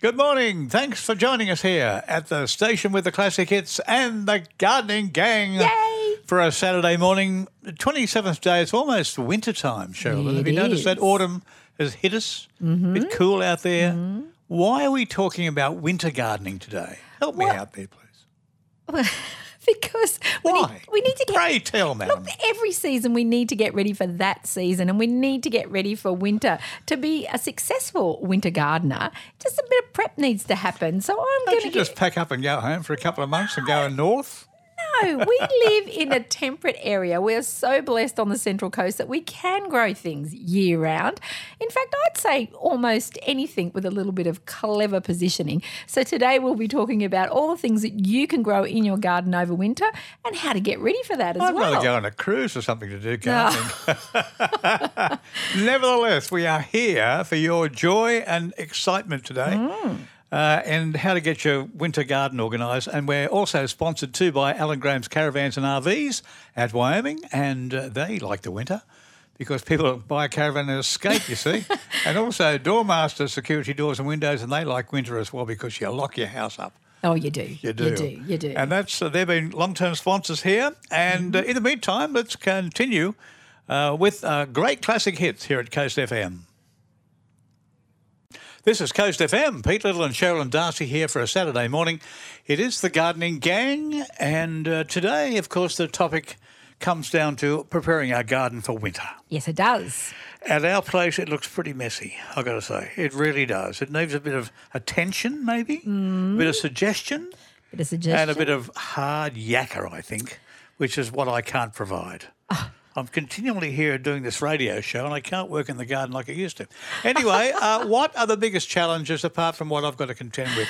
Good morning. Thanks for joining us here at the station with the classic hits and the gardening gang. Yay! For a Saturday morning, the 27th day, it's almost winter time, Cheryl. Have It you noticed that is. Mm-hmm. autumn has hit us? A bit cool out there. Why are we talking about winter gardening today? Help me out there, please. because we need, Why? we need to get Pray tell, madam. Look, every season we need to get ready for that season and we need to get ready for winter. To be a successful winter gardener, just a bit of prep needs to happen. So I'm going to just pack up and go home for a couple of months and go north? No, we live in a temperate area. We're so blessed on the Central Coast that we can grow things year round. In fact, I'd say almost anything with a little bit of clever positioning. So today we'll be talking about all the things that you can grow in your garden over winter and how to get ready for that as well. I'd well. rather go on a cruise or something to do gardening. Nevertheless, we are here for your joy and excitement today. Mm. Uh, and how to get your winter garden organised. And we're also sponsored too by Alan Graham's Caravans and RVs at Wyoming. And uh, they like the winter because people buy a caravan and escape, you see. and also Doormaster Security Doors and Windows, and they like winter as well because you lock your house up. Oh, you do. You do. You do. You do. And that's uh, they've been long-term sponsors here. And uh, in the meantime, let's continue uh, with uh, great classic hits here at Coast FM. This is Coast FM. Pete Little and Cheryl and Darcey here for a Saturday morning. It is the gardening gang, and uh, today, of course, the topic comes down to preparing our garden for winter. yes, it does. At our place, it looks pretty messy, I've got to say. It really does. It needs a bit of attention, maybe, a bit of suggestion Bit of suggestion. and a bit of hard yakka, I think, which is what I can't provide. Ah. I'm continually here doing this radio show, and I can't work in the garden like I used to. Anyway, uh, what are the biggest challenges apart from what I've got to contend with?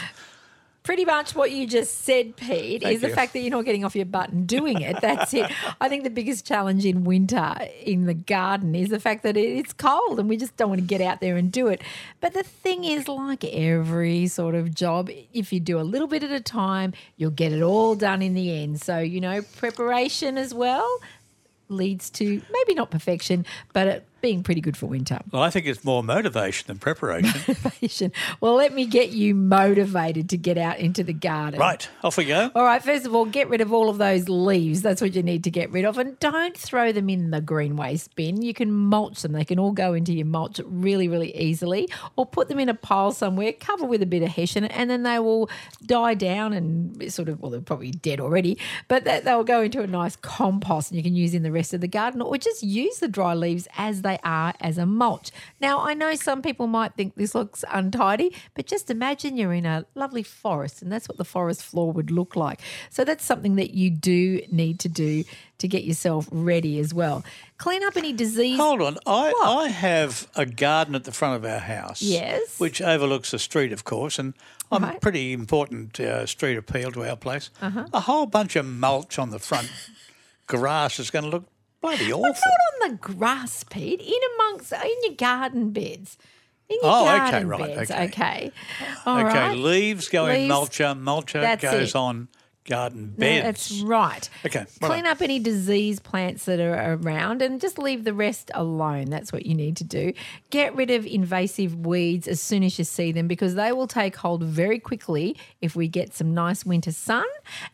Pretty much what you just said, Pete, Thank is the fact that you're not getting off your butt and doing it. That's it. I think the biggest challenge in winter in the garden is the fact that it's cold and we just don't want to get out there and do it. But the thing is, like every sort of job, if you do a little bit at a time, you'll get it all done in the end. So, you know, preparation as well leads to maybe not perfection, but it being pretty good for winter. Well, I think it's more motivation than preparation. Motivation. Well, let me get you motivated to get out into the garden. right, off we go. All right, first of all, get rid of all of those leaves. That's what you need to get rid of. And don't throw them in the green waste bin. You can mulch them. They can all go into your mulch really, really easily. Or put them in a pile somewhere, cover with a bit of hessian, and then they will die down and sort of, well, they're probably dead already, but they'll go into a nice compost and you can use in the rest of the garden or just use the dry leaves as they are as a mulch. Now, I know some people might think this looks untidy, but just imagine you're in a lovely forest and that's what the forest floor would look like. So that's something that you do need to do to get yourself ready as well. Clean up any disease. Hold on. I, What? I have a garden at the front of our house. Yes. Which overlooks the street, of course, and I'm a Right. pretty important uh, street appeal to our place. Uh-huh. A whole bunch of mulch on the front grass is going to look bloody awful. Not on the grass, Pete, in amongst, in your garden beds. In your Oh, okay, garden right, beds. okay. Okay. All okay, right. leaves go in Leaves, mulcher, mulcher goes it. on garden No, beds. That's right. Okay, right Clean up any disease plants that are around and just leave the rest alone. That's what you need to do. Get rid of invasive weeds as soon as you see them because they will take hold very quickly if we get some nice winter sun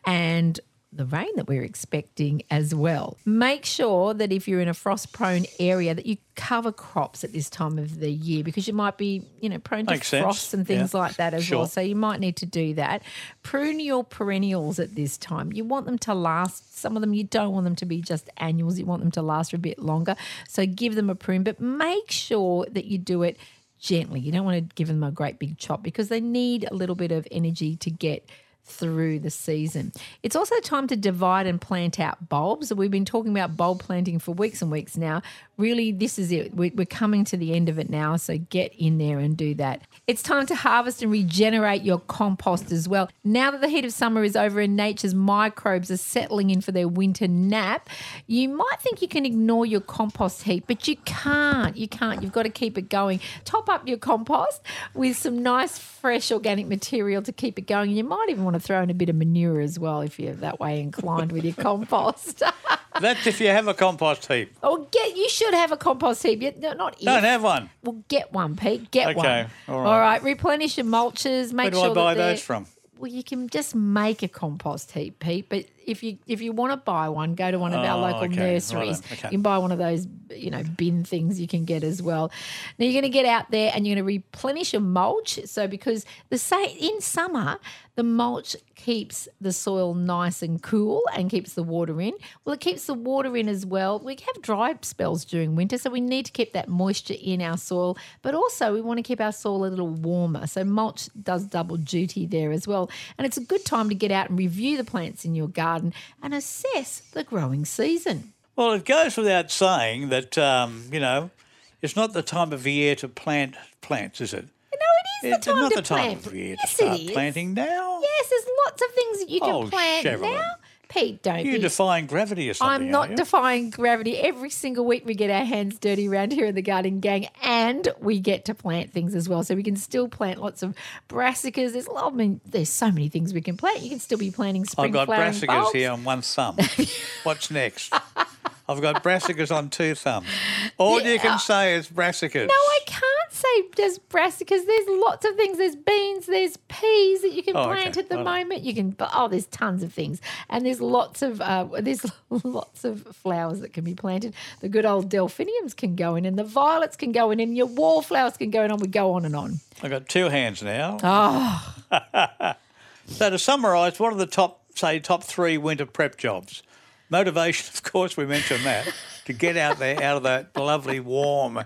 and the rain that we're expecting as well. Make sure that if you're in a frost prone area that you cover crops at this time of the year because you might be, you know, prone to Makes sense. frosts and things Yeah, like that as sure. well. So you might need to do that. Prune your perennials at this time. You want them to last. Some of them you don't want them to be just annuals. You want them to last for a bit longer. So give them a prune, but make sure that you do it gently. You don't want to give them a great big chop because they need a little bit of energy to get through the season. It's also time to divide and plant out bulbs. We've been talking about bulb planting for weeks and weeks now. Really, this is it. We- We're coming to the end of it now, so get in there and do that. It's time to harvest and regenerate your compost as well. Now that the heat of summer is over and nature's microbes are settling in for their winter nap, you might think you can ignore your compost heap, but you can't. You can't. You've got to keep it going. Top up your compost with some nice, fresh organic material to keep it going. And you might even want to throw in a bit of manure as well if you're that way inclined with your compost. That's if you have a compost heap. Oh, get you should have a compost heap. You- no, Not if. Don't have one. Well, get one, Pete. Get one. Okay, all right. All right. Replenish your mulches. Make Where do sure I buy that they're- those from? Well, you can just make a compost heap, Pete. But if you if you want to buy one, go to one of our Oh, local okay. nurseries. Righto, okay. You can buy one of those, you know, bin things you can get as well. Now you're going to get out there and you're going to replenish your mulch. So because the say in summer, the mulch keeps the soil nice and cool and keeps the water in. Well, it keeps the water in as well. We have dry spells during winter, so we need to keep that moisture in our soil, but also we want to keep our soil a little warmer. So mulch does double duty there as well. And it's a good time to get out and review the plants in your garden and assess the growing season. Well, it goes without saying that, um, you know, it's not the time of year to plant plants, is it? No, it is It's the time not to the time plant. of year to yes, start it is. planting now. Yes, there's lots of things that you can Oh, plant Cheryl. now. Pete, don't You're be defying gravity or something. I'm not you? defying gravity. Every single week we get our hands dirty around here in the garden gang and we get to plant things as well. So we can still plant lots of brassicas. There's I mean, there's so many things we can plant. You can still be planting spring I've got brassicas bulbs. here on one thumb. What's next? I've got brassicas on two thumbs. All you can uh, say is brassicas. No, I can't say just brassicas. There's lots of things. There's beans, there's peas that you can Oh, okay. plant at the moment. You can, oh, there's tons of things, and there's lots of uh, there's lots of flowers that can be planted. The good old delphiniums can go in, and the violets can go in, and your wallflowers can go in. And we go on and on. I've got two hands now. Oh, So to summarise, what are the top, say, top three winter prep jobs? Motivation, of course, we mentioned that. to get out there, out of that lovely, warm,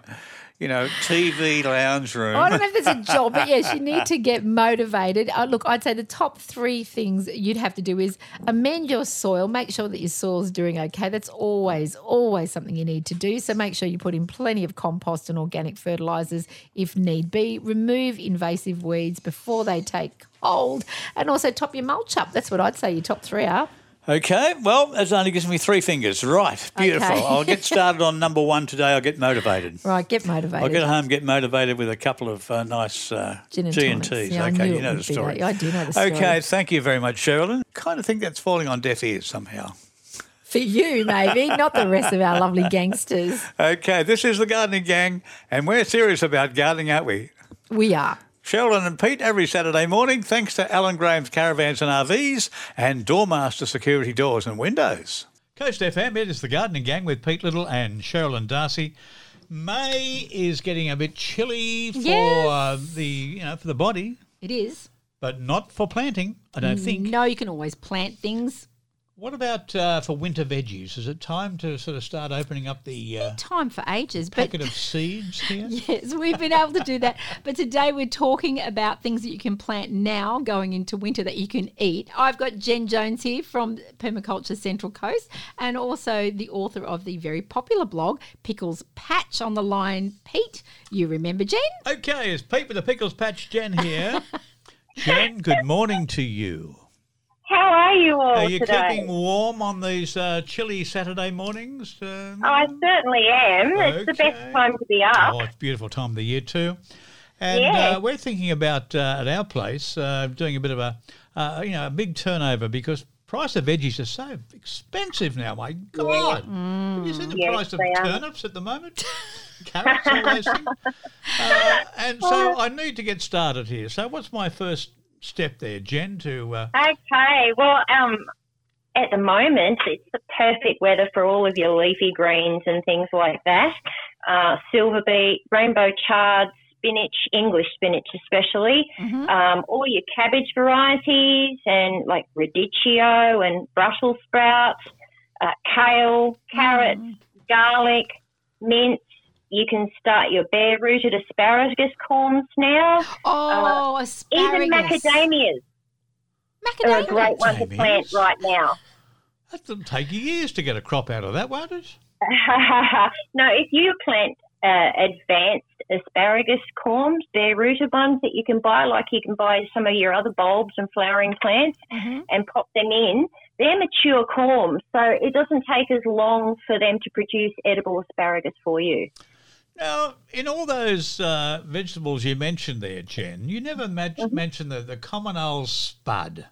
you know, TV lounge room. I don't know if there's a job, but yes, you need to get motivated. Uh, look, I'd say the top three things you'd have to do is amend your soil, make sure that your soil's doing okay. That's always, always something you need to do. So make sure you put in plenty of compost and organic fertilizers if need be. Remove invasive weeds before they take hold, and also top your mulch up. That's what I'd say your top three are. Okay, well, that only gives me three fingers. Right, beautiful. Okay. I'll get started on number one today. I'll get motivated. Right, get motivated. I'll get home, get motivated with a couple of uh, nice uh, Gin and G&Ts. Yeah, okay, you know the story. that. I do know the story. Okay, thank you very much, Cheralyn. Kind of think that's falling on deaf ears somehow. For you, maybe, not the rest of our lovely gangsters. Okay, this is the Gardening Gang, and we're serious about gardening, aren't we? We are. Sheldon and Pete every Saturday morning, thanks to Alan Graham's Caravans and RVs and Doormaster Security Doors and Windows. Coast FM, it is the Gardening Gang with Pete Little and Cheralyn Darcey. May is getting a bit chilly for Yes. uh, the you know for the body, It is. but not for planting. I don't think. No, you can always plant things. What about uh, for winter veggies? Is it time to sort of start opening up the uh, Time for ages, but packet of seeds here? yes, we've been able to do that. But today we're talking about things that you can plant now going into winter that you can eat. I've got Jen Jones here from Permaculture Central Coast and also the author of the very popular blog Pickle's Patch on the line. Pete, you remember Jen? Okay, it's Pete with the Pickle's Patch, Jen here. Jen, good morning to you. How are you all Are you today? keeping warm on these uh, chilly Saturday mornings? Uh, I certainly am. It's the best time to be up. Oh, it's a beautiful time of the year too. And Yeah. uh, we're thinking about uh, at our place uh, doing a bit of a uh, you know a big turnover because price of veggies are so expensive now. My God, have you seen the Yes, price of are. turnips at the moment? Carrots, all those things. Uh, and so I need to get started here. So what's my first step there, Jen? To uh, Okay. Well, um, at the moment, it's the perfect weather for all of your leafy greens and things like that. Uh, silver beet, rainbow chard, spinach, English spinach especially, um, all your cabbage varieties and like radicchio and Brussels sprouts, uh, kale, carrots, garlic, mint. You can start your bare rooted asparagus corns now. Oh, Even asparagus. macadamias are a Macadamia. great one to plant right now. that'll take years to get a crop out of that, won't it? no, if you plant uh, advanced asparagus corms, bare rooted ones that you can buy, like you can buy some of your other bulbs and flowering plants Mhm. and pop them in, they're mature corms. So it doesn't take as long for them to produce edible asparagus for you. Now, in all those uh, vegetables you mentioned there, Jen, you never men- mentioned the, the common old spud.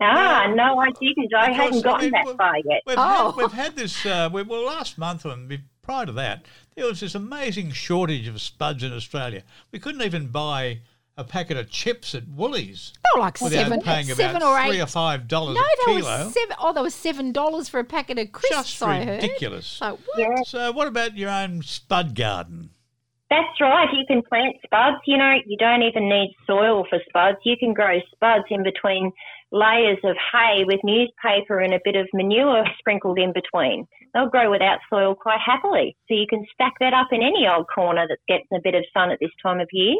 Ah, no, I didn't. I hadn't gotten that far yet. We've, Oh. had, we've had this, uh, we, well, last month and prior to that, there was this amazing shortage of spuds in Australia. We couldn't even buy a packet of chips at Woolies Oh, like seven, paying seven about or three or five dollars no, a there kilo. was seven. Oh, there was seven dollars for a packet of crisps. Just I heard. ridiculous. Like what? Yeah. So, what about your own spud garden? That's right. You can plant spuds. You know, you don't even need soil for spuds. You can grow spuds in between layers of hay with newspaper and a bit of manure sprinkled in between. They'll grow without soil quite happily. So you can stack that up in any old corner that's getting a bit of sun at this time of year.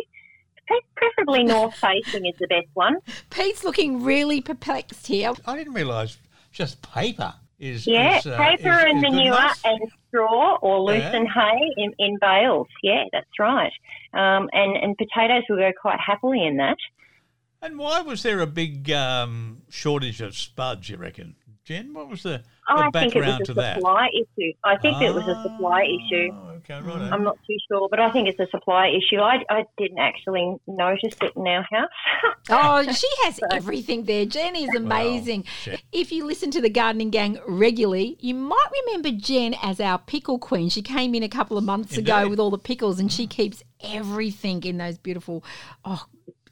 Pre- Preferably north facing is the best one. Pete's looking really perplexed here. I didn't realise just paper is Yeah, is, uh, paper is- and is manure and straw or Yeah. loosen hay in, in bales. Yeah, that's right. Um, and, and potatoes will go quite happily in that. And why was there a big um, shortage of spuds? You reckon, Jen? What was the, the I think it was to a that? supply issue. I think it was a supply ah, issue. Oh, Okay, right. I'm not too sure, but I think it's a supply issue. I, I didn't actually notice it in our house. Oh, she has everything there. Jen is amazing. Jen- If you listen to the Gardening Gang regularly, you might remember Jen as our pickle queen. She came in a couple of months ago with all the pickles, and she keeps everything in those beautiful, oh,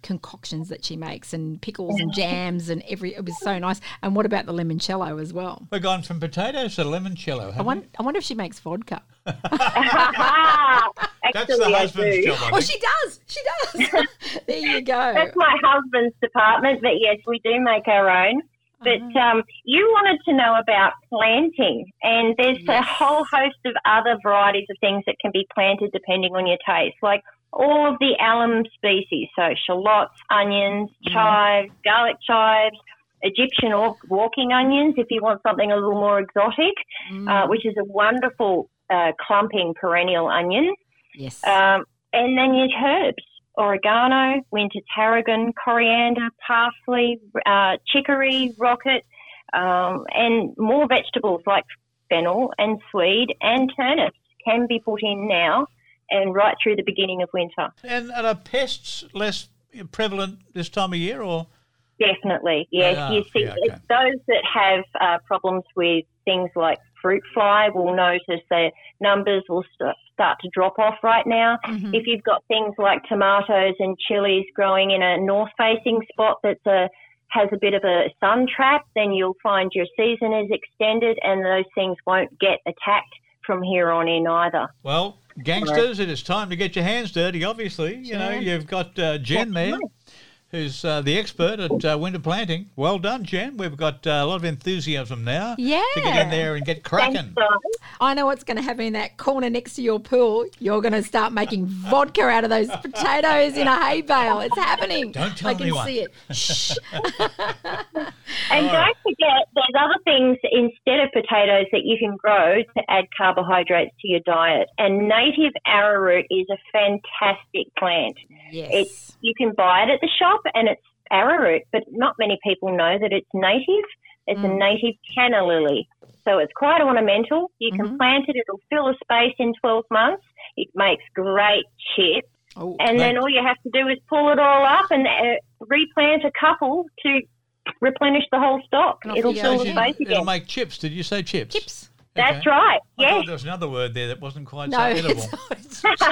concoctions that she makes and pickles and jams and every it was so nice and what about the limoncello as well We're gone from potatoes to limoncello. I haven't wonder, I wonder if she makes vodka That's the husband's do. job, I oh think. she does she does there you go That's my husband's department, but yes, we do make our own. But Uh-huh. um, you wanted to know about planting, and there's a whole host of other varieties of things that can be planted depending on your taste, like all of the allium species, so shallots, onions, Mm. chives, garlic chives, Egyptian or walking onions, if you want something a little more exotic, Mm, uh, which is a wonderful uh, clumping perennial onion. yes. Um, and then your herbs. Oregano, winter tarragon, coriander, parsley, uh, chicory, rocket, um, and more vegetables like fennel and swede and turnips can be put in now and right through the beginning of winter. And, and are pests less prevalent this time of year, or Definitely, yes. are, you see, yeah, okay. those that have uh, problems with things like fruit fly will notice their numbers will st- start to drop off right now. Mhm. If you've got things like tomatoes and chilies growing in a north-facing spot that's a has a bit of a sun trap, then you'll find your season is extended, and those things won't get attacked from here on in either. well, gangsters, it is time to get your hands dirty. Obviously, you know you've got uh, Jen there, who's uh, the expert at uh, winter planting. Well done, Jen. We've got uh, a lot of enthusiasm now yeah. to get in there and get cracking. I know what's going to happen in that corner next to your pool. You're going to start making vodka out of those potatoes in a hay bale. It's happening. Don't tell I can anyone. see it. Shh. And All don't forget, there's other things instead of potatoes that you can grow to add carbohydrates to your diet. And native arrowroot is a fantastic plant. Yes. It's you can buy it at the shop, and it's arrowroot, but not many people know that it's native. It's a Mm. native canna lily, so it's quite ornamental. You can Mhm. plant it; it'll fill a space in 12 months. It makes great chips, Oh, and then all you have to do is pull it all up and uh, replant a couple to replenish the whole stock. It'll you fill go. the It'll make chips. Did you say chips? chips. That's Okay. right. I Yes. thought there was another word there that wasn't quite No, so edible. it's chips.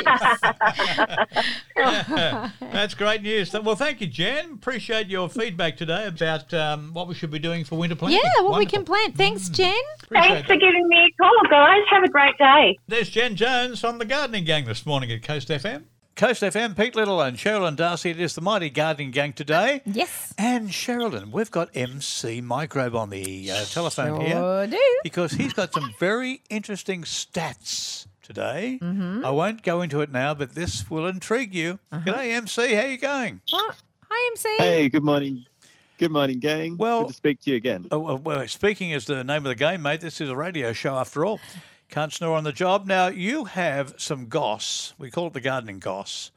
That's great news. Well, thank you, Jen. Appreciate your feedback today about um, what we should be doing for winter planting. yeah, what we can plant. Thanks, Jen. Appreciate Thanks for that. giving me a call, guys. Have a great day. There's Jen Jones on the Gardening Gang this morning at Coast FM. Coast FM, Pete Little and Cheralyn Darcey. It is the mighty Gardening Gang today. Yes. And Cheralyn, we've got MC Microbe on the uh, telephone here do. because he's got some very interesting stats today. Mm-hmm. I won't go into it now, but this will intrigue you. Uh-huh. G'day, MC. How you going? What? Hi, MC. Hey, good morning. Good morning, gang. Well- good to speak to you again. Oh, well, well, speaking is the name of the game, mate. This is a radio show after all. Can't snore on the job. Now, you have some goss, we call it the gardening goss,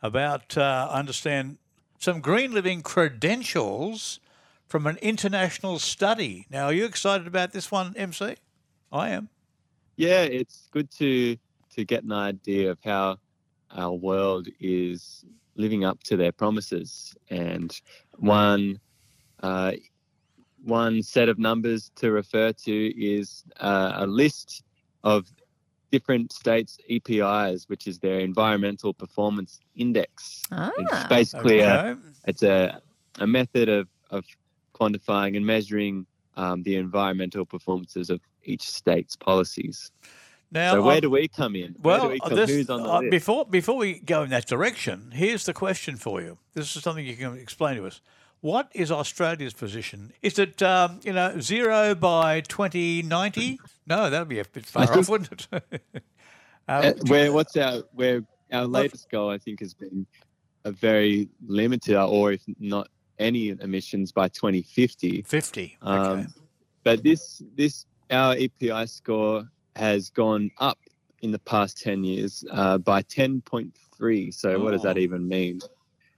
about, uh, I understand, some green living credentials from an international study. Now, are you excited about this one, MC? I am. Yeah, it's good to to get an idea of how our world is living up to their promises. And one uh, one set of numbers to refer to is uh, a list of different states' EPIs, which is their Environmental Performance Index. Ah, It's basically a, it's a, a method of, of quantifying and measuring um, the environmental performances of each state's policies. Now, so where I'm- do we come in? Where do Well, we come, this, who's on the uh, list? before before we go in that direction, here's the question for you. This is something you can explain to us. What is Australia's position? Is it um, you know zero by 2090? No, that'd be a bit far off, wouldn't it? Uh, um, where what's our where our latest goal I think has been a very limited or if not any emissions by 2050. 50. Okay. Um, but this this our EPI score has gone up in the past 10 years uh, by 10.3. So what does that Oh. even mean?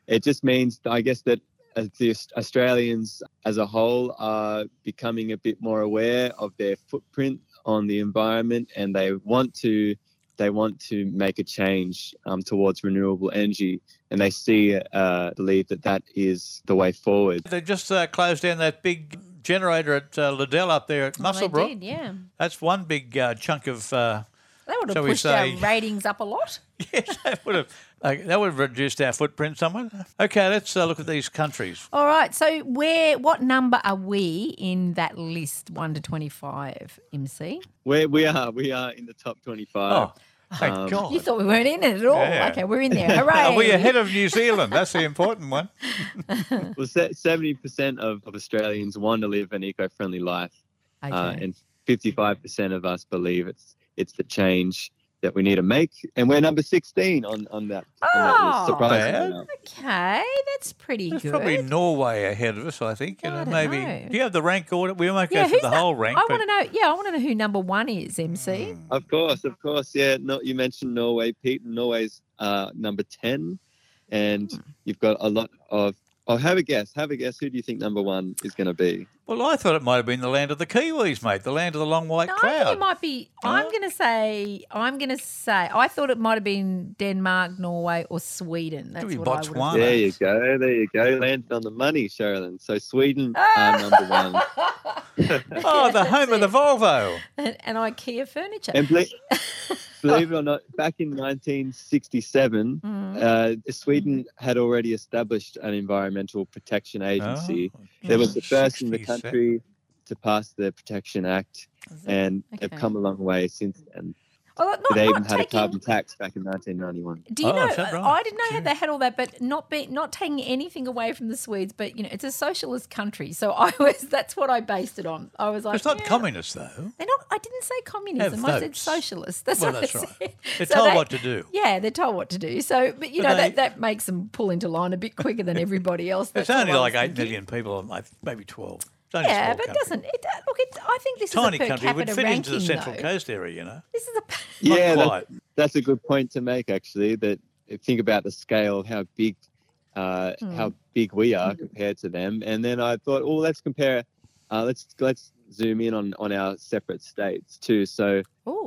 It just means I guess that the Australians as a whole are becoming a bit more aware of their footprint on the environment and they want to they want to make a change um, towards renewable energy and they see uh, believe that that is the way forward They just uh, closed down that big generator at uh, Liddell up there at well, they did, yeah. That's one big uh, chunk of. That would have pushed say- our ratings up a lot. yes, that would have that would have reduced our footprint somewhat. Okay, let's uh, look at these countries. All right. So where what number are we in that list, one to twenty five, MC? Where we are, we are in the top 25. Oh, thank Um, God. You thought we weren't in it at all. Yeah. Okay, we're in there. Hooray. Are we ahead of New Zealand? That's the important one. Well, se- 70% of, of Australians want to live an eco-friendly life, Okay. uh, and 55% of us believe it's it's the change that we need to make, and we're number 16 on on that. on that Oh. list, Bad. okay, that's pretty There's good. probably Norway ahead of us, I think. You I know, don't maybe. know. Do you have the rank order? We won't go yeah, through who's the that? whole rank. I want to know. Yeah, I want to know who number one is. MC. Hmm. Of course, of course, yeah. No, you mentioned Norway, Pete. Norway's uh, number 10, and Hmm. you've got a lot of. Oh, have a guess. Have a guess. Who do you think number one is going to be? Well, I thought it might have been the land of the Kiwis, mate. The land of the long white No, I think it might be. I'm Huh? going to say. I'm going to say. I thought it might have been Denmark, Norway, or Sweden. That's be what I would Botswana. have. There you go. There you go. Landed on the money, Cheralyn. So Sweden are number one. oh, the home of the Volvo. and, and IKEA furniture. And believe, believe it or not, back in 1967, Mm. uh, Sweden had already established an environmental protection agency. Oh, They was the first in the country to pass the Protection Act, Is it? and they've come a long way since then. Oh, not, they not even had taking, a carbon tax back in 1991. Do you Oh, know? right? I didn't know how they had all that, but not be, not taking anything away from the Swedes. But you know, it's a socialist country, so I was that's what I based it on. I was like, It's not yeah. communist, though. They're not. I didn't say communism. I said socialist. That's Well, what that's I right. said. They're So told they- what to do. Yeah, they're told what to do. So, but you But know they- that, that makes them pull into line a bit quicker than everybody else. It's only like was 8 thinking. million people, maybe 12. It's only Yeah, but country. doesn't it? uh, Look, it, I think this Tiny is a per country would capita fit ranking. into the Central though. Coast area, you know. This is a Not yeah, that- quite. that's a good point to make actually that think about the scale of how big uh, Hmm. how big we are compared to them and then i thought oh let's compare uh, let's let's zoom in on on our separate states too so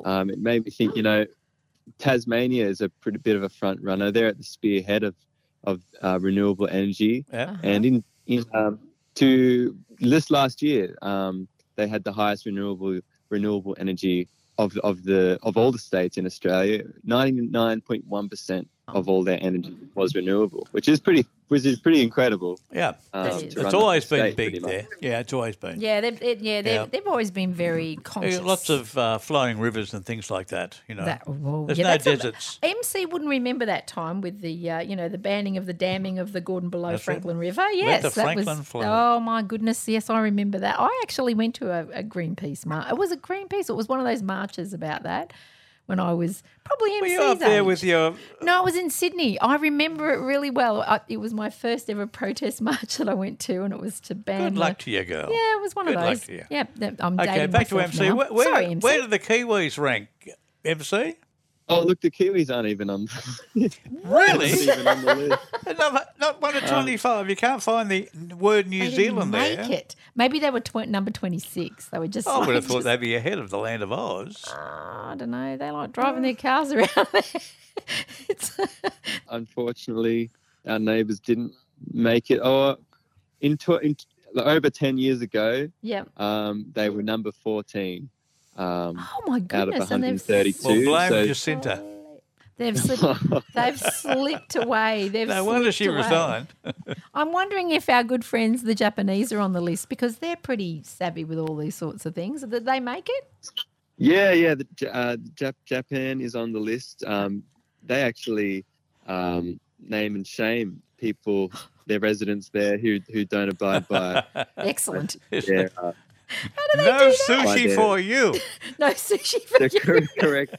um, it made me think you know tasmania is a pretty bit of a front runner they're at the spearhead of of uh, renewable energy Yeah. uh-huh. and in in um, to this last year um, they had the highest renewable renewable energy of of the of all the states in Australia. Ninety nine point one percent of all their energy was renewable, which is pretty which is pretty incredible. Yeah. Um, That is. to It's always been state, big there. Yeah, it's always been. yeah, they've it, yeah, they've, Yeah. they've always been very Yeah, conscious. Lots of uh, flowing rivers and things like that, you know. that. Well, There's yeah, no that's a- deserts. MC wouldn't remember that time with the uh, you know the banning of the damming of the Gordon Below That's it. Franklin River. Yes, the that Franklin was. flow. Oh my goodness, yes, I remember that. I actually went to a, a Greenpeace march. It was a Greenpeace. It was one of those marches about that when I was probably Were MC's you up there age. with your. No, I was in Sydney. I remember it really well. I, it was my first ever protest march that I went to, and it was to ban. Good luck to you, girl. Yeah, it was one Good of luck those. to you. Yeah, I'm Okay, dating back to MC. now. Where, where, Sorry, MC. where do the Kiwis rank? MC? Oh, look, the Kiwis aren't even on. Really? aren't even on the list. not, not one to 25. You can't find the word New They didn't Zealand make there. it. Maybe they were tw- number twenty six. They were just. I would like, have thought just- they'd be ahead of the land of Oz. I don't know. They like driving their cars around there. it's, Unfortunately, our neighbours didn't make it. Or in, tw- in over 10 years ago, Yep. um, they were number 14 um, Oh my out of goodness! and they've 132. Well, blame so- Jacinda. They've slipped, they've slipped away. They've No wonder slipped she away. resigned. I'm wondering if our good friends, the Japanese, are on the list because they're pretty savvy with all these sorts of things. Did they make it? Yeah, yeah. The, uh, Jap- Japan is on the list. Um, they actually um, name and shame people, their residents there who who don't abide by Excellent. their, uh, no By sushi for you. No sushi for their you. cor- correct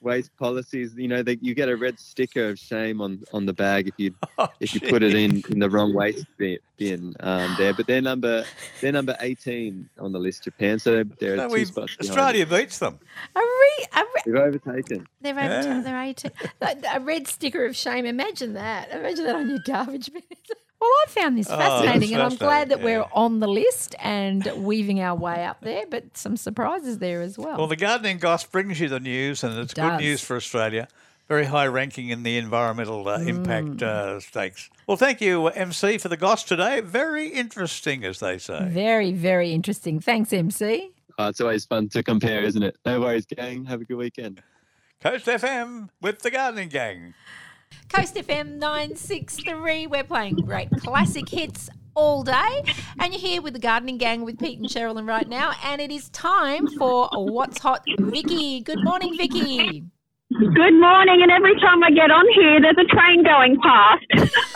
waste policies. You know, they, you get a red sticker of shame on, on the bag if you Oh, if you put it in, in the wrong waste bin, bin um, there. But they're number they're number eighteen on the list, Japan. So they're, they're No, two we, spots behind. Australia beats them. A re, a re, They've overtaken. they're, Yeah. yeah. they're 18. A red sticker of shame. Imagine that. Imagine that on your garbage bin. Well, I found this Oh, fascinating, that's and I'm glad that fascinating, we're on the list and weaving our way up there, but some surprises there as well. Well, the gardening goss brings you the news, and it's good news for Australia. Very high ranking in the environmental uh, impact uh, stakes. Well, thank you, uh, MC, for the goss today. Very interesting, as they say. very, very interesting. Thanks, MC. Oh, it's always fun to compare, isn't it? No worries, gang. Have a good weekend. Coast FM with the gardening gang. Coast FM 963. We're playing great classic hits all day. And you're here with the Gardening Gang with Pete and Cheralyn right now. And it is time for What's Hot Vicki. Good morning, Vicki. Good morning, and every time I get on here, there's a train going past.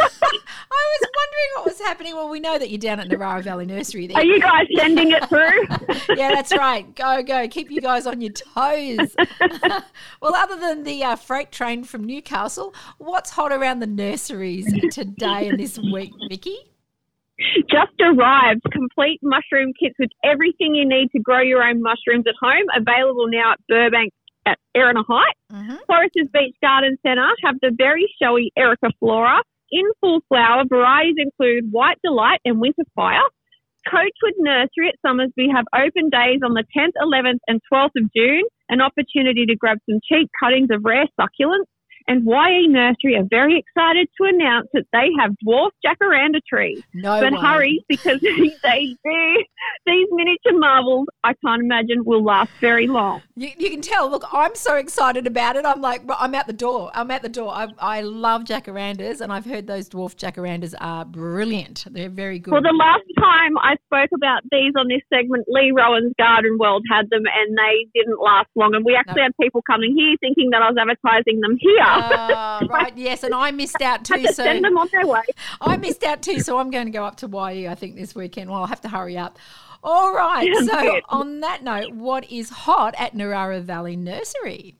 I was wondering what was happening. Well, we know that you're down at Narara Valley Nursery there. Are you guys sending it through? yeah, that's right. Go, go. Keep you guys on your toes. well, other than the uh, freight train from Newcastle, what's hot around the nurseries today and this week, Vicki? Just arrived. Complete mushroom kits with everything you need to grow your own mushrooms at home. Available now at Burbank at Erina Heights. Mm-hmm. Forresters Beach Garden Centre have the very showy Erica Flora in full flower. Varieties include White Delight and Winter Fire. Coachwood Nursery at Somersby have open days on the 10th, 11th, and 12th of June. An opportunity to grab some cheap cuttings of rare succulents. And YE Nursery are very excited to announce that they have dwarf jacaranda trees. No but way. hurry because they do. These miniature marvels, I can't imagine, will last very long. You, you can tell. Look, I'm so excited about it. I'm like, I'm at the door. I'm at the door. I, I love jacarandas, and I've heard those dwarf jacarandas are brilliant. They're very good. Well, the last time I spoke about these on this segment, Lee Rowan's Garden World had them and they didn't last long. And we actually No. had people coming here thinking that I was advertising them here. Ah, right, yes, and I missed out too. to So send them on their way. I missed out too. So I'm going to go up to YE. I think this weekend. Well, I'll have to hurry up. All right. So on that note, what is hot at Narara Valley Nursery?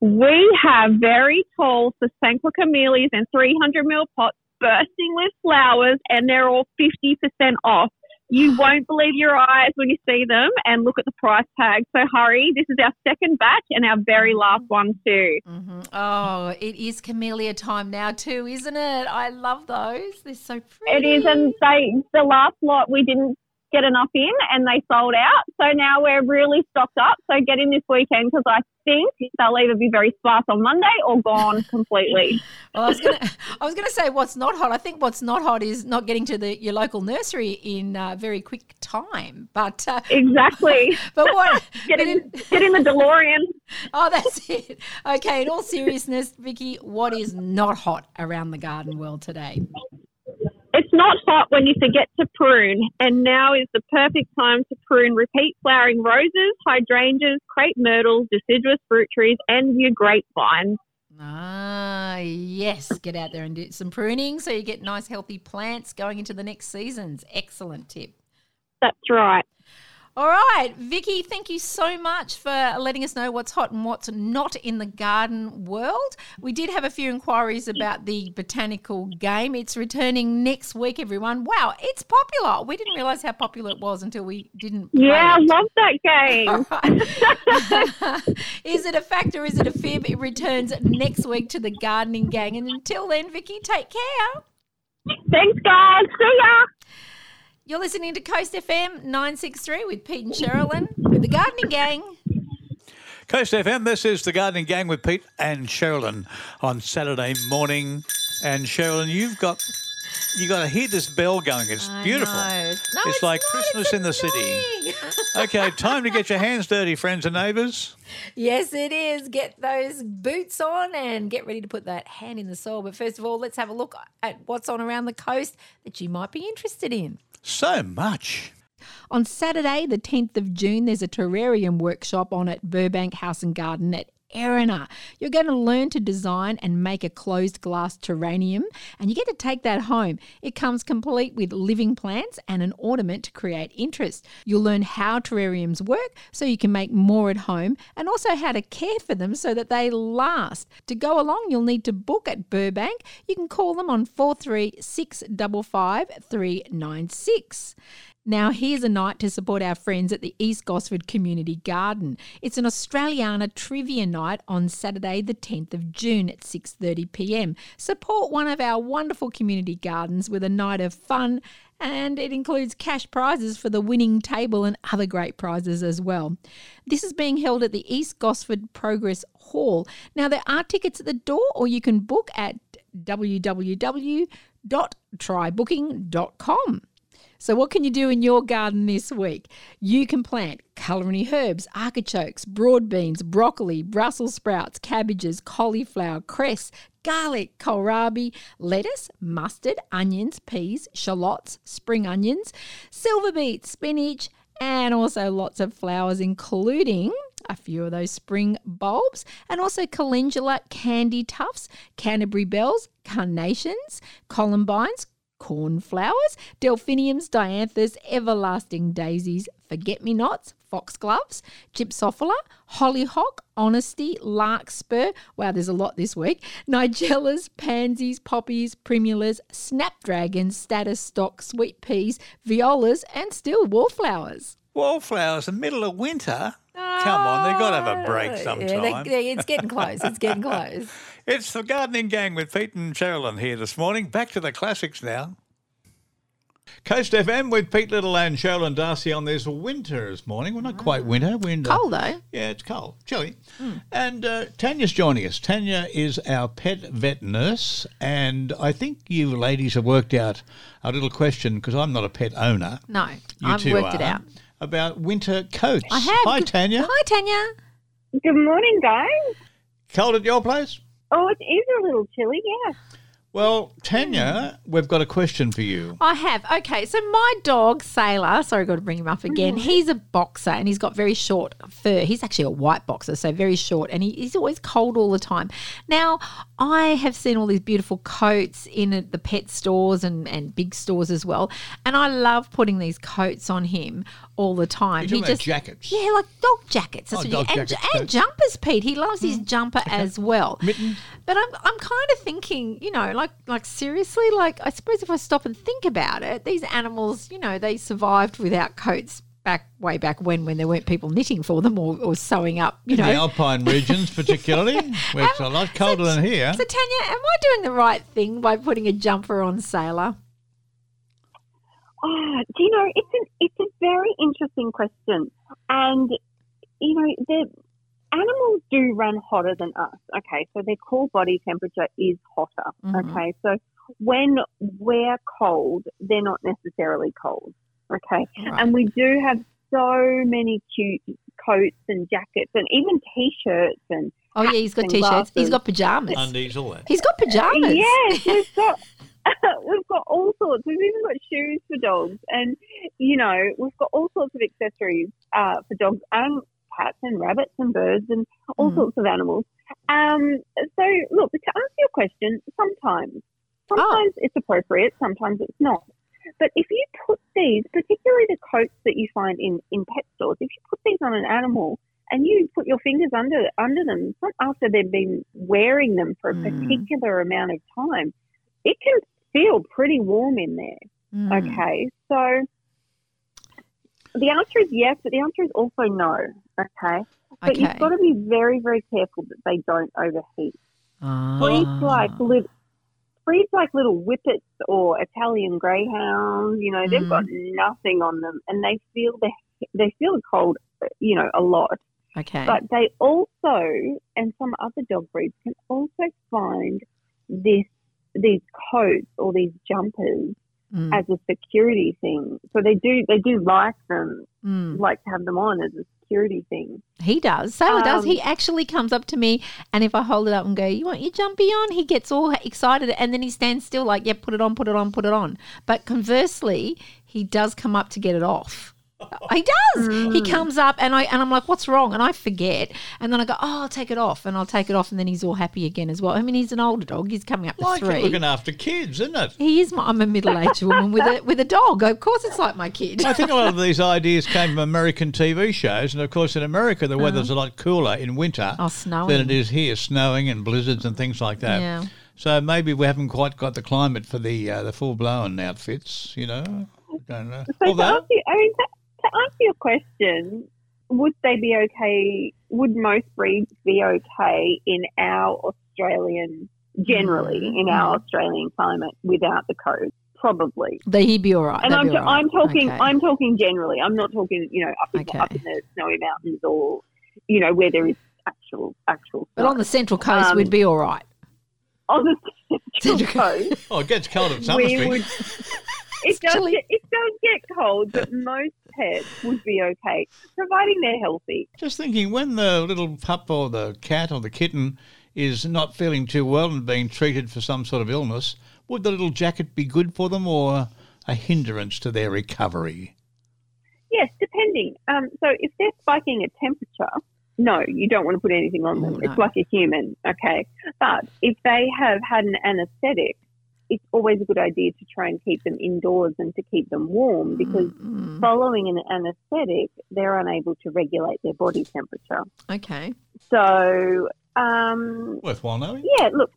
We have very tall Sasanqua camellias and 300 ml pots bursting with flowers, and they're all 50% off. You won't believe your eyes when you see them and look at the price tag. So hurry. This is our second batch and our very last one, too. Mm-hmm. Oh, it is camellia time now too, isn't it? I love those. They're so pretty. It is. and they the last lot we didn't get enough in, and they sold out. So now we're really stocked up. So get in this weekend because I think they'll either be very sparse on Monday or gone completely. Well, I was gonna, I was gonna say what's not hot. I think what's not hot is not getting to the your local nursery in uh, very quick time. But uh, exactly. but what? Get in- get in the DeLorean. oh, that's it. Okay. In all seriousness, Vicki, what is not hot around the garden world today? It's not hot when you forget to prune, and now is the perfect time to prune repeat flowering roses, hydrangeas, crepe myrtles, deciduous fruit trees, and your grapevines. Ah, yes. Get out there and do some pruning so you get nice, healthy plants going into the next seasons. Excellent tip. That's right. All right, Vicki, thank you so much for letting us know what's hot and what's not in the garden world. We did have a few inquiries about the botanical game. It's returning next week, everyone. Wow, it's popular. We didn't realize how popular it was until we didn't Yeah, I love that game. is it a fact or is it a fib? It returns next week to the gardening gang. And until then, Vicki, take care. Thanks, guys. See ya. You're listening to Coast FM 963 with Pete and Cheralyn with the gardening gang. Coast FM, this is the Gardening Gang with Pete and Cheralyn on Saturday morning. And Cheralyn, you've got You got to hear this bell going. It's I beautiful. No, It's it's like not. Christmas It's in the city. Okay, time to get your hands dirty, friends and neighbours. Yes, it is. Get those boots on and get ready to put that hand in the soil. But first of all, let's have a look at what's on around the coast that you might be interested in. So much. On Saturday, the 10th of June, there's a terrarium workshop on at Burbank House and Garden at Erina. You're going to learn to design and make a closed glass terrarium, and you get to take that home. It comes complete with living plants and an ornament to create interest. You'll learn how terrariums work so you can make more at home, and also how to care for them so that they last. To go along, you'll need to book at Burbank. You can call them on 43655 396. Now, here's a night to support our friends at the East Gosford Community Garden. It's an Australiana trivia night on Saturday, the 10th of June at 6:30 p.m. Support one of our wonderful community gardens with a night of fun and it includes cash prizes for the winning table and other great prizes as well. This is being held at the East Gosford Progress Hall. Now, there are tickets at the door, or you can book at www.trybooking.com. So, what can you do in your garden this week? You can plant culinary herbs, artichokes, broad beans, broccoli, Brussels sprouts, cabbages, cauliflower, cress, garlic, kohlrabi, lettuce, mustard, onions, peas, shallots, spring onions, silver beets, spinach, and also lots of flowers, including a few of those spring bulbs, and also calendula, candy tufts, Canterbury bells, carnations, columbines, cornflowers, delphiniums, dianthus, everlasting daisies, forget-me-nots, foxgloves, gypsophila, hollyhock, honesty, larkspur. Wow, there's a lot this week. Nigellas, pansies, poppies, primulas, snapdragons, statice stock, sweet peas, violas, and still wallflowers. Wallflowers, the middle of winter. Come on, they've got to have a break ah, Yeah, sometime. they- they- it's getting close. It's getting close. It's the Gardening Gang with Pete and Cheralyn here this morning. Back to the classics now. Coast FM with Pete Little and Cheralyn Darcey on this winter this morning. Well, not quite winter. Winter. Cold though. Yeah, it's cold, chilly. And uh, Tanya's joining us. Tanya is our pet vet nurse, and I think you ladies have worked out a little question because I'm not a pet owner. No, You I've two worked it out. About winter coats. I have. Hi, Tanya. Hi, Tanya. Good morning, guys. Cold at your place? Oh, it is a little chilly, yes. Well, Tanya, we've got a question for you. I have. Okay, so my dog, Sailor, sorry, got to bring him up again. Mm-hmm. He's a boxer and he's got very short fur. He's actually a white boxer, so very short, and he, he's always cold all the time. Now, I have seen all these beautiful coats in the pet stores and, and big stores as well, and I love putting these coats on him all the time. You're talking about jackets? Yeah, like dog jackets. That's Oh, what dog and, jackets, and coats. jumpers, Pete. He loves his mm-hmm. jumper as well. Mittens? But I'm I'm kind of thinking, you know, like like seriously, like I suppose if I stop and think about it, these animals, you know, they survived without coats back way back when when there weren't people knitting for them or, or sewing up, you In know. the alpine regions, particularly, where it's a lot colder than here. So Tanya, am I doing the right thing by putting a jumper on Sailor? Oh, do you know, it's an it's a very interesting question, and you know the animals do run hotter than us. Okay, so their core body temperature is hotter. Mhm. Okay, so when we're cold, they're not necessarily cold. Okay, Right. and we do have so many cute coats and jackets, and even t-shirts and Oh yeah, he's got t-shirts. He's got pajamas. Undies, all that. He's got pajamas. Yes, we've got we've got all sorts. We've even got shoes for dogs, and you know we've got all sorts of accessories uh, for dogs and cats and rabbits and birds and all Mhm. sorts of animals. Um, so look, to answer your question, sometimes Oh. sometimes it's appropriate, sometimes it's not. But if you put these, particularly the coats that you find in, in pet stores, if you put these on an animal and you put your fingers under under them, not after they've been wearing them for a Mm. particular amount of time, it can feel pretty warm in there. Mm. Okay, so the answer is yes, but the answer is also no. Okay, but Okay. you've got to be very, very careful that they don't overheat. Breeds Ah. like little breeds like little whippets or Italian greyhounds. You know, they've Mm. got nothing on them, and they feel the they feel the cold. You know, a lot. Okay. But they also, and some other dog breeds can also find this these coats or these jumpers Mm. as a security thing. So they do they do like them, Mm. like to have them on as a security thing. He does. Does. Um, He actually comes up to me, and if I hold it up and go, "You want your jumpy on?" He gets all excited, and then he stands still, like, "Yeah, put it on, put it on, put it on." But conversely, he does come up to get it off. He does. He Mm. comes up, and I and I'm like, "What's wrong?" And I forget, and then I go, "Oh, I'll take it off," and I'll take it off, and then he's all happy again as well. I mean, he's an older dog. He's coming up to Like three. looking after kids, isn't it? He is. My, I'm a middle-aged woman with a with a dog. Of course, it's like my kid. I think a lot of these ideas came from American TV shows, and of course, in America, the weather's a lot cooler in winter Oh, than it is here, snowing and blizzards and things like that. Yeah. So maybe we haven't quite got the climate for the uh, the full blown outfits, you know. Don't know. So Although, I mean, to, to answer your question, would they be okay? Would most breeds be okay in our Australian, generally in our Australian climate without the coat? Probably. They, he'd be all right. And I'm, all right. I'm talking Okay. I'm talking generally. I'm not talking you know up in, Okay. up in the snowy mountains or you know where there is actual actual. But snow. on the central coast, Um, we'd be all right. on the central Central coast, oh, it gets cold at Summer we Street. would. It does get it does get cold, but most pets would be okay, providing they're healthy. Just thinking, when the little pup or the cat or the kitten is not feeling too well and being treated for some sort of illness, would the little jacket be good for them or a hindrance to their recovery? Yes, depending. Um, so if they're spiking a temperature, no, you don't want to put anything on them. Oh, It's like a human, okay. But if they have had an anaesthetic, it's always a good idea to try and keep them indoors and to keep them warm because Mm, following an anaesthetic, they're unable to regulate their body temperature. okay. So, um, Worthwhile knowing. yeah, look.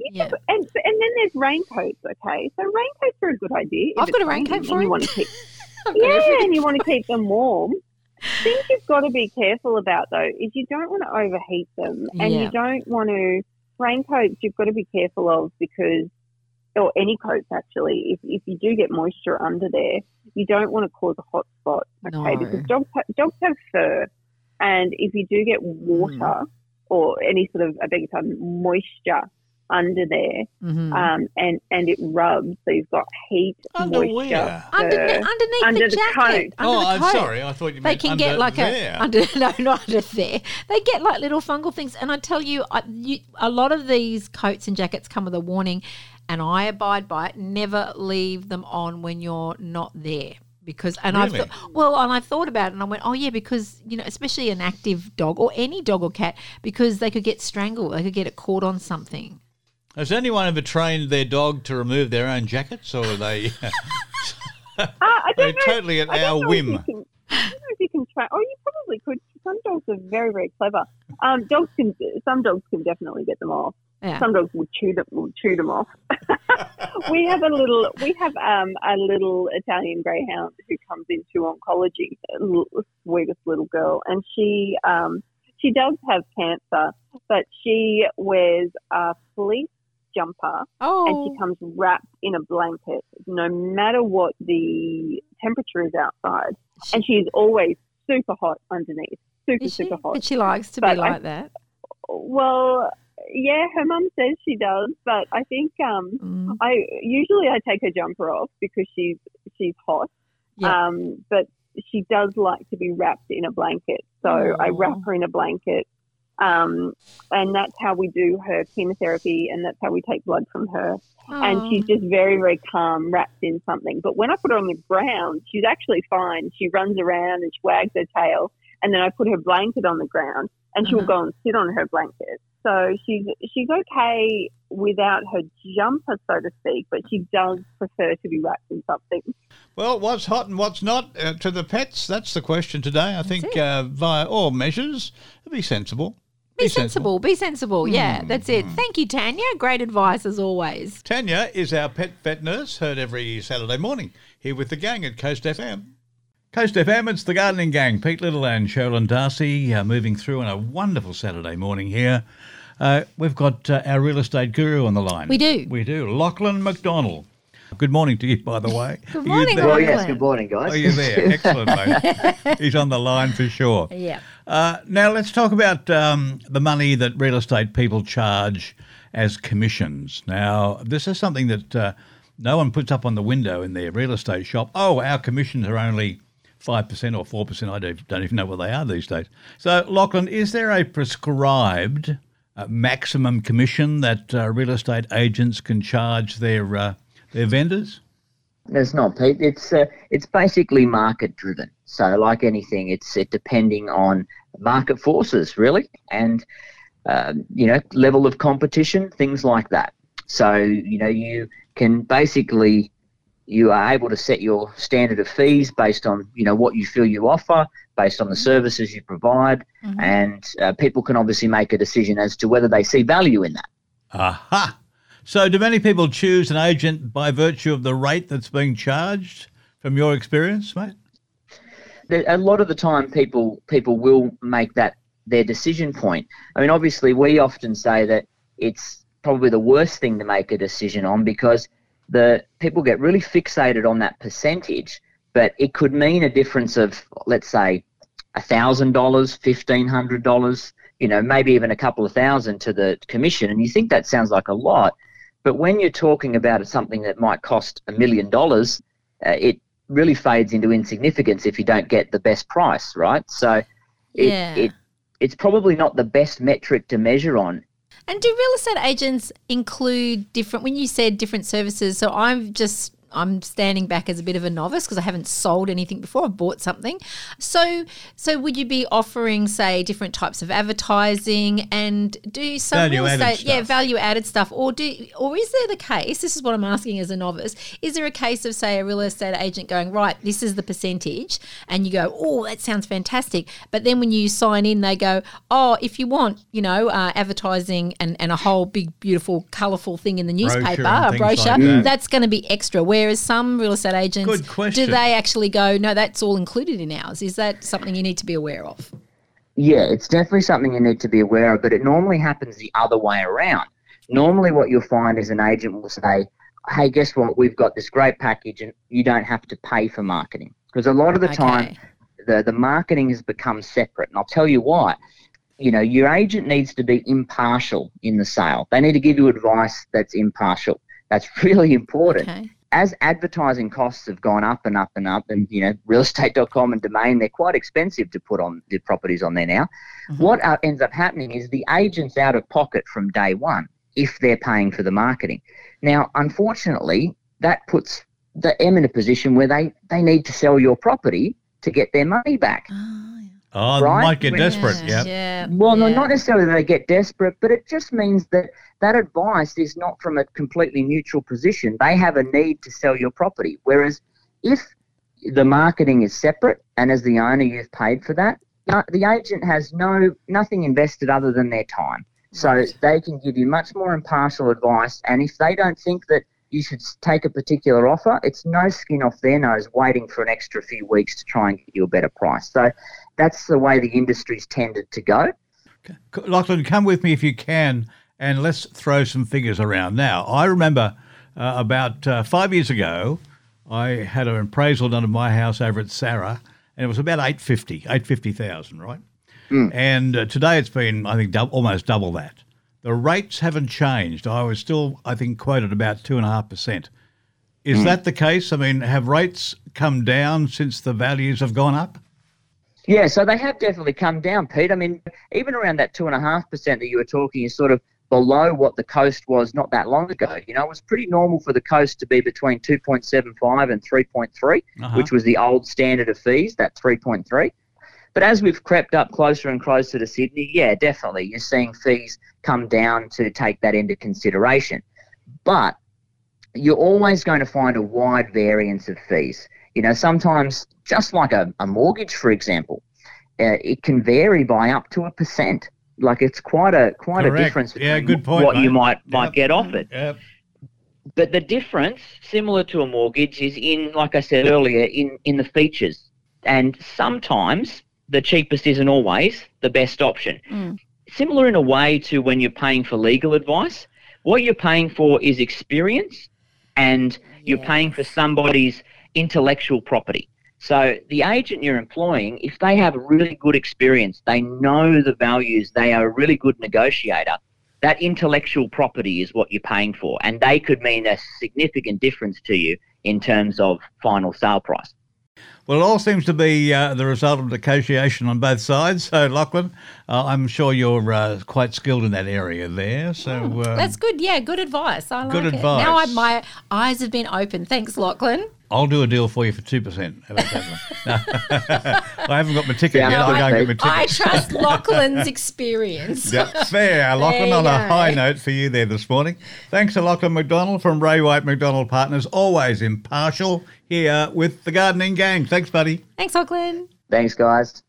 Yeah. And, and then there's raincoats, okay? So raincoats are a good idea. I've got a raincoat for and you want to keep yeah, everything. and you want to keep them warm. Things you've got to be careful about though is you don't want to overheat them, and Yeah. you don't want to raincoats. You've got to be careful of because, or any coats actually, if if you do get moisture under there, you don't want to cause a hot spot. Okay, No. because dogs ha- dogs have fur, and if you do get water Mm. or any sort of I beg your pardon moisture under there, Mhm. um, and and it rubs, so you've got heat, Under moisture, where? fur. underneath, underneath under the the jacket. coat. Under oh, the I'm coat. sorry. I thought you They can under get like there. a under no not under there. They get like little fungal things, and I tell you, I, you, a lot of these coats and jackets come with a warning, and I abide by it. Never leave them on when you're not there. Because and I've Really? thought, well, and I thought about it, and I went, oh yeah, because you know, especially an active dog or any dog or cat, because they could get strangled, they could get it caught on something. Has anyone ever trained their dog to remove their own jackets, or are they Uh, I they're don't know. totally at I don't our know if whim? you can- I don't know if you can try. Oh, you probably could. Some dogs are very, very clever. Um, dogs can. Some dogs can definitely get them off. Yeah. Some dogs will chew them. Will chew them off. we have a little. We have um, a little Italian greyhound who comes into oncology. little- Sweetest little girl, and she um, she does have cancer, but she wears a fleece jumper Oh, and she comes wrapped in a blanket no matter what the temperature is outside. And she is always super hot underneath. Super, she? super hot. But she likes to But be I- like that. Well, yeah, her mum says she does, but I think um Mm, I usually I take her jumper off because she's she's hot. Yeah. Um but she does like to be wrapped in a blanket. So I wrap her in a blanket. Um, and that's how we do her chemotherapy and that's how we take blood from her and Oh. she's just very, very calm, wrapped in something. But when I put her on the ground, she's actually fine. She runs around and she wags her tail, and then I put her blanket on the ground, and she'll Uh-huh. go and sit on her blanket. So she's she's okay without her jumper, so to speak, but she does prefer to be wrapped in something. Well, what's hot and what's not uh, to the pets? That's the question today. I think it. uh, via all measures, be sensible. Be sensible. Be sensible. Yeah, that's it. Thank you, Tanya. Great advice as always. Tanya is our pet vet nurse, heard every Saturday morning here with the gang at Coast FM. Coast FM, it's the gardening gang. Pete Little and Cheralyn Darcey uh, moving through on a wonderful Saturday morning here. Uh, we've got uh, our real estate guru on the line. We do. We do. Lachlan McDonald. Good morning to you, by the way. Good morning, there? Well, Lachlan. yes, good morning, guys. Are you there? Excellent, mate. He's on the line for sure. Yeah. Uh, now let's talk about um, the money that real estate people charge as commissions. Now, this is something that uh, no one puts up on the window in their real estate shop. Oh, our commissions are only 5% or 4%. I don't, even know what they are these days. So, Lachlan, is there a prescribed uh, maximum commission that uh, real estate agents can charge their, uh, their vendors? There's not, Pete. It's uh, it's basically market driven. So, like anything, it's it depending on market forces, really, and um, you know level of competition, things like that. So, you know, you can basically you are able to set your standard of fees based on you know what you feel you offer based on the services you provide Mm-hmm. and uh, people can obviously make a decision as to whether they see value in that Aha! So, do many people choose an agent by virtue of the rate that's being charged? From your experience, mate? A lot of the time people people will make that their decision point i mean obviously we often say that it's probably the worst thing to make a decision on because the people get really fixated on that percentage but it could mean a difference of let's say $1000 $1500 you know maybe even a couple of thousand to the commission and you think that sounds like a lot but when you're talking about something that might cost a million dollars uh, it really fades into insignificance if you don't get the best price, right? So it, Yeah. it it's probably not the best metric to measure on. And do real estate agents include different? When you said different services, so I'm just I'm standing back as a bit of a novice because I haven't sold anything before. I've bought something. So so would you be offering say different types of advertising and do some real Value-added estate yeah value added stuff or do or is there the case? This is what I'm asking as a novice. Is there a case of say a real estate agent going right? This is the percentage, and you go oh that sounds fantastic, but then when you sign in they go oh if you want you know uh, advertising and and a whole big beautiful colourful thing in the newspaper a brochure like that. that's going to be extra. Whereas some real estate agents, Good question. do they actually go, no, that's all included in ours? Is that something you need to be aware of? Yeah, it's definitely something you need to be aware of, but it normally happens the other way around. Normally, what you'll find is an agent will say, "Hey, guess what? We've got this great package, and you don't have to pay for marketing." Because a lot of the time, the the marketing has become separate, and I'll tell you why. You know, your agent needs to be impartial in the sale. They need to give you advice that's impartial. That's really important Okay. As advertising costs have gone up and up and up, and you know, realestate.com and domain, they're quite expensive to put on the properties on there now. What uh, ends up happening is the agent's out of pocket from day one if they're paying for the marketing. Now, unfortunately, that puts the M in a position where they, they need to sell your property to get their money back. Oh, Oh, right? might get desperate. Yeah. Yeah. yeah. Well, no, yeah. not necessarily they get desperate, but it just means that that advice is not from a completely neutral position. They have a need to sell your property. Whereas if the marketing is separate and as the owner you've paid for that, the agent has no nothing invested other than their time. So Right. they can give you much more impartial advice. And if they don't think that you should take a particular offer, it's no skin off their nose waiting for an extra few weeks to try and get you a better price. So that's the way the industry's tended to go. Lachlan, come with me if you can, and let's throw some figures around. Now, I remember uh, about uh, five years ago, I had an appraisal done of my house over at Sarah, and it was about 850, 850,000, right? And uh, today it's been, I think, dou- almost double that. The rates haven't changed. I was still, I think, quoted about 2.5%. Is that the case? I mean, have rates come down since the values have gone up? Yeah, so they have definitely come down, Pete. I mean, even around that two and a half percent that you were talking is sort of below what the coast was not that long ago. You know, it was pretty normal for the coast to be between 2.75 and 3.3, Uh-huh. which was the old standard of fees, that 3.3. But as we've crept up closer and closer to Sydney, yeah, definitely, you're seeing fees come down to take that into consideration. But you're always going to find a wide variance of fees. You know, sometimes, just like a, a mortgage, for example, uh, it can vary by up to a percent. Like it's quite a quite Correct. a difference between Yeah, good point, what you might might Yep. get off it. Yep. But the difference, similar to a mortgage, is in, like I said earlier, in, in the features. And sometimes the cheapest isn't always the best option. Mm. Similar in a way to when you're paying for legal advice, what you're paying for is experience and you're paying for somebody's intellectual property. So the agent you're employing, if they have really good experience, they know the values, they are a really good negotiator, that intellectual property is what you're paying for, and they could mean a significant difference to you in terms of final sale price. Well, it all seems to be uh, the result of negotiation on both sides. So, Lachlan, uh, I'm sure you're uh, quite skilled in that area there. So um, That's good. Yeah, good advice. I like Good it. advice. Now I, my eyes have been opened. Thanks, Lachlan. I'll do a deal for you for two percent. How about that one? I haven't got my ticket Yeah, yet. I'll I- go and get my ticket. I trust Lachlan's experience. Yeah, fair, Lachlan. On you a high note for you there this morning. Thanks to Lachlan McDonald from Ray White Macdonald Partners, always impartial here with the Gardening Gang. Thanks, buddy. Thanks, Lachlan. Thanks, guys.